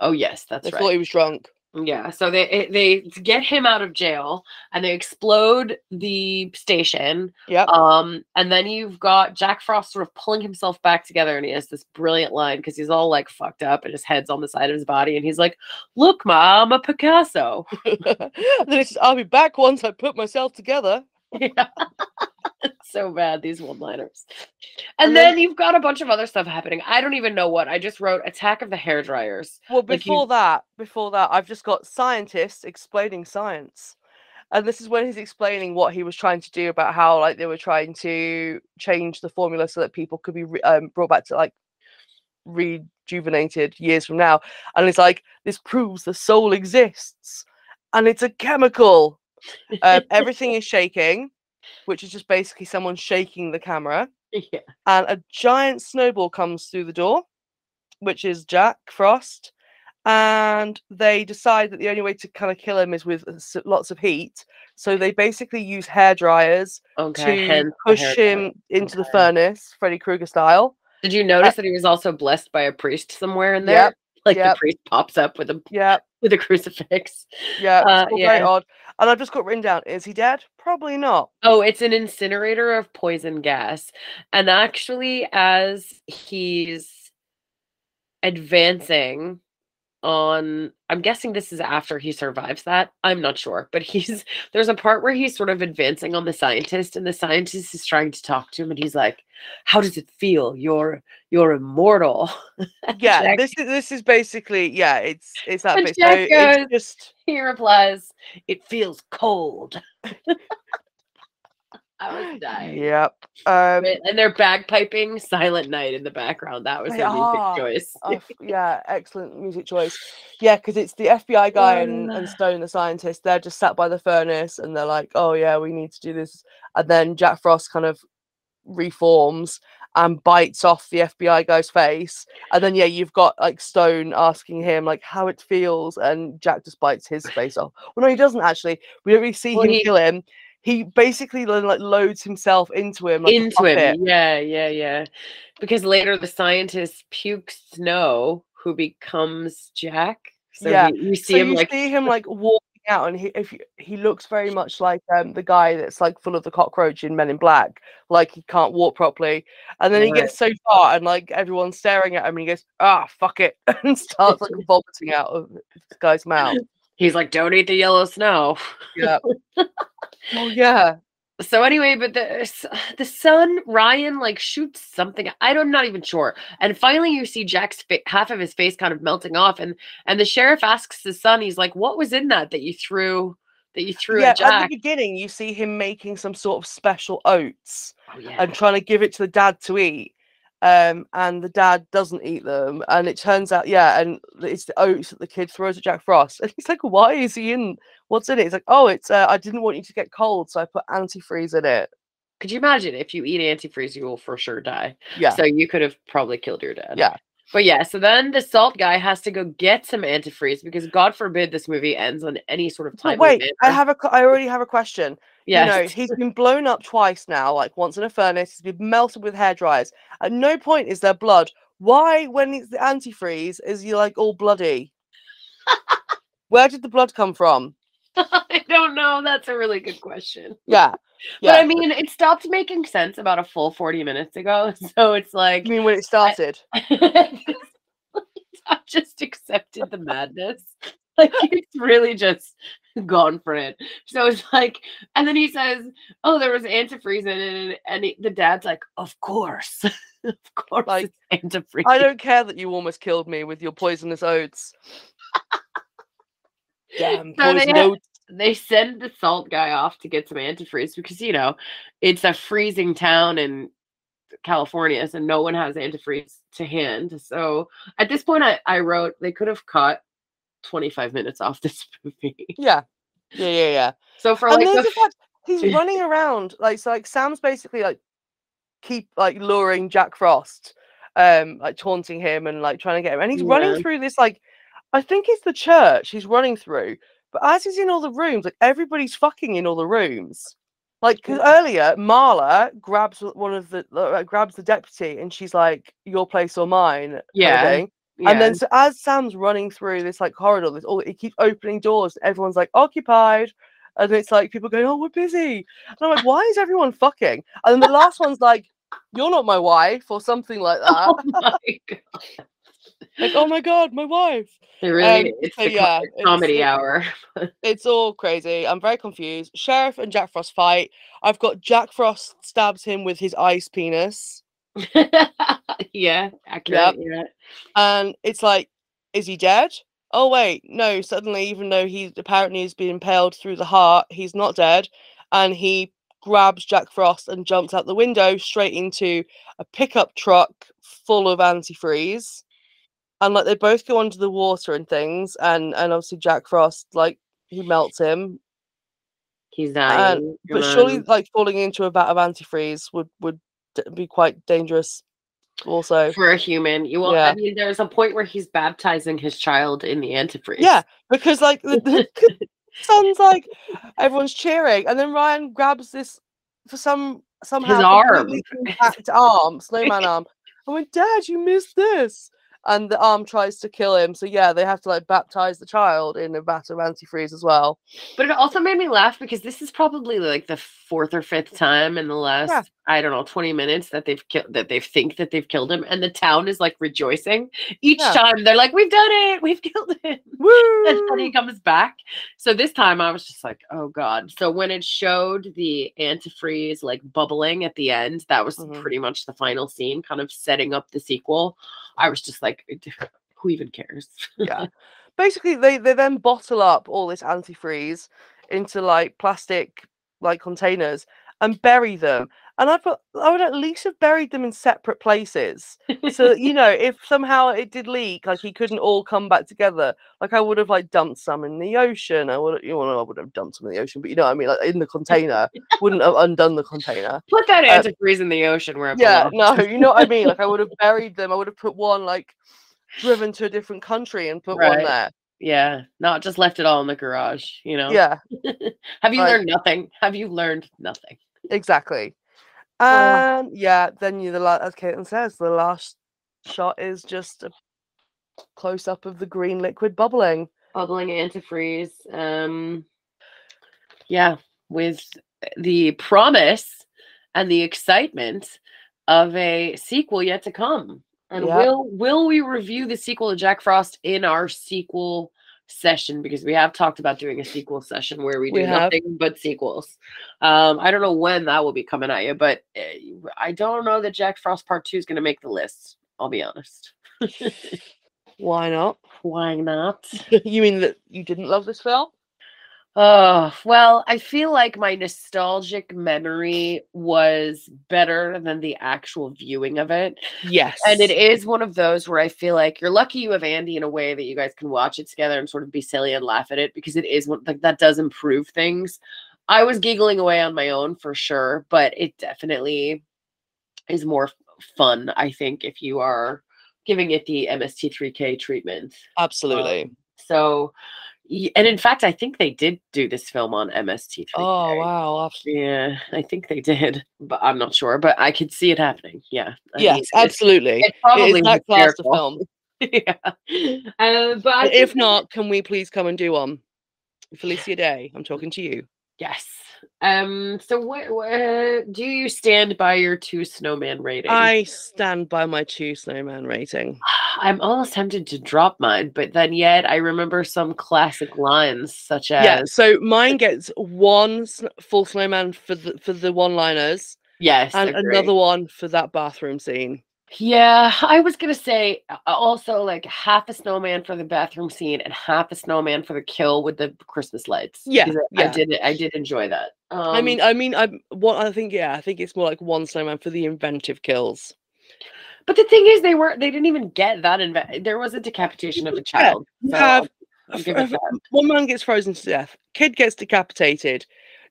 C: oh yes, that's
B: They
C: right.
B: thought he was drunk.
C: Yeah, so they they get him out of jail and they explode the station.
B: Yep.
C: Um, and then you've got Jack Frost sort of pulling himself back together, and he has this brilliant line because he's all like fucked up and his head's on the side of his body, and he's like, "Look, ma, I'm a Picasso."
B: then he says, I'll be back once I put myself together.
C: Yeah. It's so bad these one-liners.
B: And
C: And,
B: then-
C: then, you've got a bunch of other stuff happening. I don't even know what. I just wrote Attack of the Hair Dryers.
B: Well,
C: Like you-
B: before that, before that, I've just got scientists explaining science. And this is when he's explaining what he was trying to do about how, like, they were trying to change the formula so that people could be re- um, brought back to, like, rejuvenated years from now. And it's like, this proves the soul exists. And it's a chemical. Um, everything is shaking, which is just basically someone shaking the camera
C: yeah.
B: and a giant snowball comes through the door, which is Jack Frost. And they decide that the only way to kind of kill him is with lots of heat. So they basically use hair dryers
C: Okay.
B: to push him into the furnace, Freddy Krueger style.
C: Did you notice that he was also blessed by a priest somewhere in there?
B: Yep,
C: Like
B: yep.
C: the priest pops up with a
B: Yeah,
C: with a crucifix.
B: yeah,
C: Uh,
B: it's all very odd. And I've just got written down: Is he dead? Probably not.
C: Oh, it's an incinerator of poison gas. And actually, as he's advancing on, I'm guessing this is after he survives that. I'm not sure, but he's there's a part where he's sort of advancing on the scientist, and the scientist is trying to talk to him, and he's like, "How does it feel? You're you're immortal."
B: Yeah,
C: Jack-
B: this is this is basically yeah. It's it's that bit.
C: Jack
B: so
C: goes,
B: it's just
C: he replies, "It feels cold." I was dying.
B: yep. Um,
C: and they're bagpiping Silent Night in the background. That was their music choice.
B: Oh, yeah, excellent music choice. Yeah, because it's the FBI guy and, and. Stone, the scientist. They're just sat by the furnace and they're like, "Oh yeah, we need to do this." And then Jack Frost kind of reforms and bites off the FBI guy's face. And then yeah, you've got like Stone asking him like how it feels, and Jack just bites his face off. Well, no, he doesn't actually. We don't really see
C: Well,
B: him
C: he-
B: kill him. He basically like loads himself into him, like
C: Into him. Yeah, yeah, yeah. Because later the scientist pukes Snow, who becomes Jack. So
B: Yeah,
C: we, we see
B: so
C: him
B: you
C: like
B: see him like walking out, and he if you, he looks very much like um the guy that's like full of the cockroach in Men in Black, like he can't walk properly, and then he gets so far, and like everyone's staring at him, and he goes, "Ah, fuck it," and starts like vomiting out of this guy's mouth.
C: He's like, Don't eat the yellow snow.
B: Yeah. oh yeah.
C: So anyway, but the the son Ryan like shoots something. I don't, I'm not even sure. And finally, you see Jack's fa- half of his face kind of melting off, and and the sheriff asks his son, he's like, "What was in that that you threw that you threw
B: yeah,
C: at
B: at the beginning, you see him making some sort of special oats
C: oh yeah,
B: and trying to give it to the dad to eat. Um, and the dad doesn't eat them, and it turns out, yeah, and it's the oats that the kid throws at Jack Frost, and he's like, "Why is he in? What's in it?" He's like, "Oh, it's uh, I didn't want you to get cold, so I put antifreeze in it."
C: Could you imagine if you eat antifreeze, you will for sure die.
B: Yeah,
C: So you could have probably killed your dad.
B: yeah,
C: But yeah, so then the salt guy has to go get some antifreeze because God forbid this movie ends on any sort of
B: but
C: time.
B: wait, I have a, I already have a question.
C: Yeah.
B: You know, he's been blown up twice now, like once in a furnace. He's been melted with hair dryers. At no point is there blood. Why, when it's the antifreeze, is he like all bloody? Where did the blood come from?
C: I don't know. That's a really good question.
B: Yeah, yeah. But.
C: I mean, it stopped making sense about a full 40 minutes ago. So it's like
B: I mean, when it started.
C: I've just accepted the madness. Like it's really just gone for it. So it's like, and then he says, "Oh, there was antifreeze in it," and, he- the dad's like, "Of course, of course,
B: Like,
C: it's antifreeze."
B: I don't care that you almost killed me with your poisonous oats. Damn,
C: So they
B: poison oats.
C: they send the salt guy off to get some antifreeze because you know it's a freezing town in California, so no one has antifreeze to hand. So at this point, I, I wrote they could have cut 25 minutes off this movie.
B: Yeah, yeah, yeah, yeah.
C: So for
B: and
C: like the
B: fact he's running around like so like Sam's basically like keep like luring Jack Frost, um, like taunting him and like trying to get him, and he's
C: Yeah.
B: running through this like I think it's the church he's running through, but as he's in all the rooms, like everybody's fucking in all the rooms. Like 'cause earlier, Marla grabs one of the uh, grabs the deputy, and she's like, "Your place or mine." kind of
C: Yeah.
B: And then so as Sam's running through this like corridor, this all it keeps opening doors. Everyone's like occupied, and it's like people going, "Oh, we're busy." And I'm like, "Why is everyone fucking?" And then the last one's like, "You're not my wife," or something like that.
C: oh
B: like, "Oh my god, my wife."
C: it really
B: Um,
C: it's
B: so
C: the
B: yeah,
C: comedy
B: it's-
C: hour.
B: It's all crazy. I'm very confused. Sheriff and Jack Frost fight. I've got Jack Frost stabs him with his ice penis.
C: yeah, accurate. Yeah.
B: and it's like, is he dead? Oh wait, no. Suddenly, even though he apparently has been impaled through the heart, he's not dead, and he grabs Jack Frost and jumps out the window straight into a pickup truck full of antifreeze, and like they both go under the water and things, and and obviously Jack Frost like he melts him,
C: He's dying.
B: but surely like falling into a vat of antifreeze would would be quite dangerous. Also,
C: for a human, you will.
B: Yeah.
C: I mean, there's a point where he's baptizing his child in the antifreeze.
B: Yeah, because like the, the son's like everyone's cheering, and then Ryan grabs this for some somehow
C: arm.
B: completely intact arm, snowman arm. I went, Dad, you missed this, and the arm tries to kill him. So yeah, they have to like baptize the child in a vat of antifreeze as well.
C: But it also made me laugh because this is probably like the fourth or fifth time in the last I don't know twenty minutes that they've killed that they think that they've killed him, and the town is like rejoicing each
B: Yeah.
C: time. They're like, "We've done it! We've killed him!" and then he comes back. So this time I was just like, "Oh God!" So when it showed the antifreeze like bubbling at the end, that was
B: Mhm.
C: pretty much the final scene, kind of setting up the sequel. I was just like, Eh, "Who even cares?"
B: yeah. Basically, they they then bottle up all this antifreeze into like plastic like containers and bury them. And I thought I would at least have buried them in separate places. So that, you know, if somehow it did leak, like he couldn't all come back together. Like I would have like dumped some in the ocean. I would, you know, I would have dumped some in the ocean, but you know what I mean, like in the container. wouldn't have undone the container.
C: Put that
B: Uh,
C: antifreeze in the ocean where
B: Yeah,
C: belongs.
B: no, you know what I mean. Like I would have buried them. I would have put one like driven to a different country and put one there.
C: Yeah, not just left it all in the garage, you know?
B: Yeah,
C: Have you
B: Like-
C: learned nothing? Have you learned nothing?
B: exactly.
C: Uh,
B: And yeah, then you the la- as Caitlin says, the last shot is just a close up of the green liquid bubbling.
C: Bubbling antifreeze. Um yeah, with the promise and the excitement of a sequel yet to come. And
B: Yeah.
C: will will we review the sequel to Jack Frost in our sequel session because we have talked about doing a sequel session where we do
B: We
C: nothing but sequels. Um, I don't know when that will be coming at you, but uh, I don't know that Jack Frost Part Two is going to make the list. I'll be honest.
B: Why not?
C: Why not?
B: you mean that you didn't love this film?
C: Oh, well, I feel like my nostalgic memory was better than the actual viewing of it.
B: Yes.
C: And it is one of those where I feel like you're lucky you have Andy in a way that you guys can watch it together and sort of be silly and laugh at it because it is one like that does improve things. I was giggling away on my own for sure, but it definitely is more fun, I think, if you are giving it the MST3K treatment.
B: Um, Absolutely.
C: So, y- and in fact, I think they did do this film on MST3K.
B: oh wow. abs-
C: Yeah, I think they did, but I'm not sure. But I could see it happening. Yeah. I
B: Yes,
C: it's-
B: absolutely.
C: It's
B: It
C: probably
B: that class of film.
C: yeah. Uh, but
B: And if not, can we please come and do one? Felicia Day, I'm talking to you.
C: yes. Um. So, what, what do you stand by your two snowman rating?
B: I stand by my two snowman rating.
C: I'm almost tempted to drop mine, but then yet I remember some classic lines such as
B: Yeah, so mine gets one full snowman for the for the one-liners
C: yes,
B: and
C: agree.
B: another one for that bathroom scene.
C: Yeah, I was gonna say also like half a snowman for the bathroom scene and half a snowman for the kill with the Christmas lights.
B: Yeah,
C: because I
B: yeah.
C: did I did enjoy that. Um,
B: I mean, I mean, I what I think, yeah, I think it's more like one snowman for the inventive kills.
C: but the thing is, they were they didn't even get that. Inve- there was a decapitation of a child. So
B: have
C: I'll
B: f-
C: give it
B: f-
C: that.
B: one man gets frozen to death, kid gets decapitated,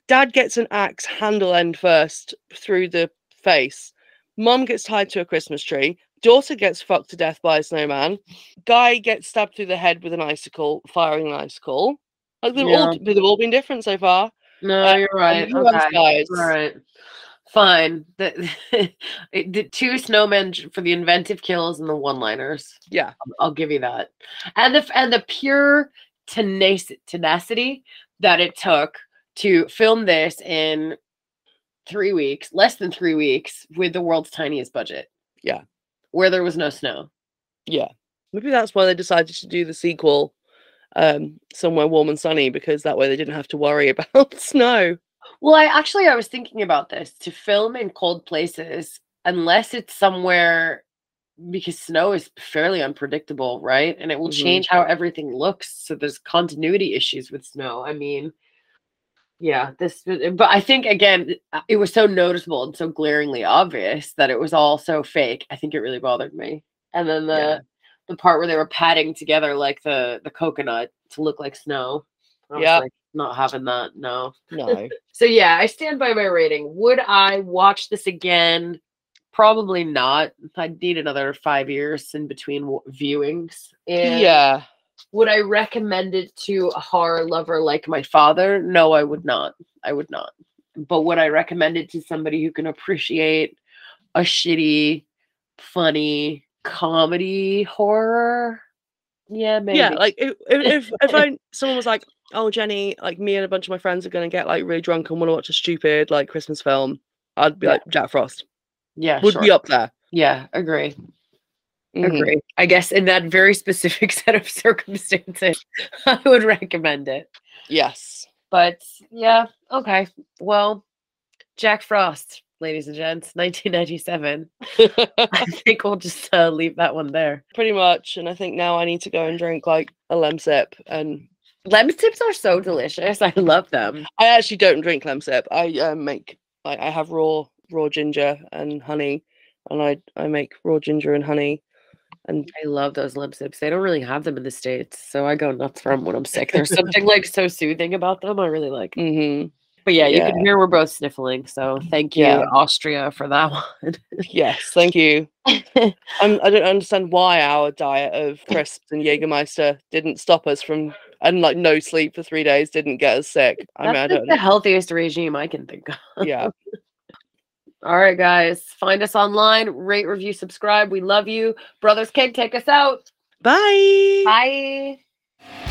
B: dad gets an axe handle end first through the face, mum gets tied to a Christmas tree, daughter gets fucked to death by a snowman, guy gets stabbed through the head with an icicle, firing an icicle. Like they've all they've all been different so far.
C: No,
B: Uh,
C: you're right. Okay.
B: guys.
C: All right. Fine. The, the two snowmen for the inventive kills and the one-liners.
B: Yeah.
C: I'll- I'll give you that. And the and the pure tenac- tenacity that it took to film this in three weeks, less than three weeks, with the world's tiniest budget.
B: Yeah.
C: Where there was no snow.
B: Yeah. Maybe that's why they decided to do the sequel um somewhere warm and sunny because that way they didn't have to worry about snow.
C: Well, I actually I was thinking about this to film in cold places unless it's somewhere because snow is fairly unpredictable, right? And it will
B: Mhm.
C: change how everything looks. So there's continuity issues with snow. I mean, yeah, this but I think again uh, it was so noticeable and so glaringly obvious that it was all so fake. I think it really bothered me. And then the
B: Yeah.
C: the part where they were patting together like the the coconut to look like snow.
B: yeah
C: like, not having that. No.
B: No.
C: So yeah, I stand by my rating. Would I watch this again? Probably not. I'd need another five years in between w- viewings. And
B: yeah.
C: Would I recommend it to a horror lover like my father? No, I would not. I would not. But would I recommend it to somebody who can appreciate a shitty, funny comedy horror? Yeah, maybe.
B: Yeah, like if if, if, I someone was like, "Oh, Jenny, like me and a bunch of my friends are gonna get like really drunk and want to watch a stupid like Christmas film," I'd be
C: Yeah.
B: like, "Jack Frost
C: yeah,
B: would
C: sure.
B: be up there."
C: Yeah, agree.
B: Mhm.
C: Agree. I guess in that very specific set of circumstances, I would recommend it.
B: Yes.
C: But yeah, okay. Well, Jack Frost, ladies and gents, 1997. I think we'll just uh, leave that one there.
B: Pretty much, and I think now I need to go and drink like a lemsip, and
C: Lemon tips are so delicious. I love them.
B: I actually don't drink lemsip. I uh, make like I have raw raw ginger and honey, and I I make raw ginger and honey, and
C: I love those lip sips. They don't really have them in the States. So I go nuts for them when I'm sick. There's something like so soothing about them. I really like.
B: mhm.
C: But yeah, you
B: Yeah.
C: can hear we're both sniffling. So thank you,
B: Yeah.
C: Austria, for that one.
B: yes, thank you. Um, I don't understand why our diet of crisps and Jägermeister didn't stop us from, and like no sleep for three days didn't get us sick. I mean, I
C: That's like the healthiest regime I can think of.
B: Yeah.
C: All right, guys. Find us online, rate, review, subscribe. We love you. Brothers Cake, take us out.
B: Bye.
C: Bye.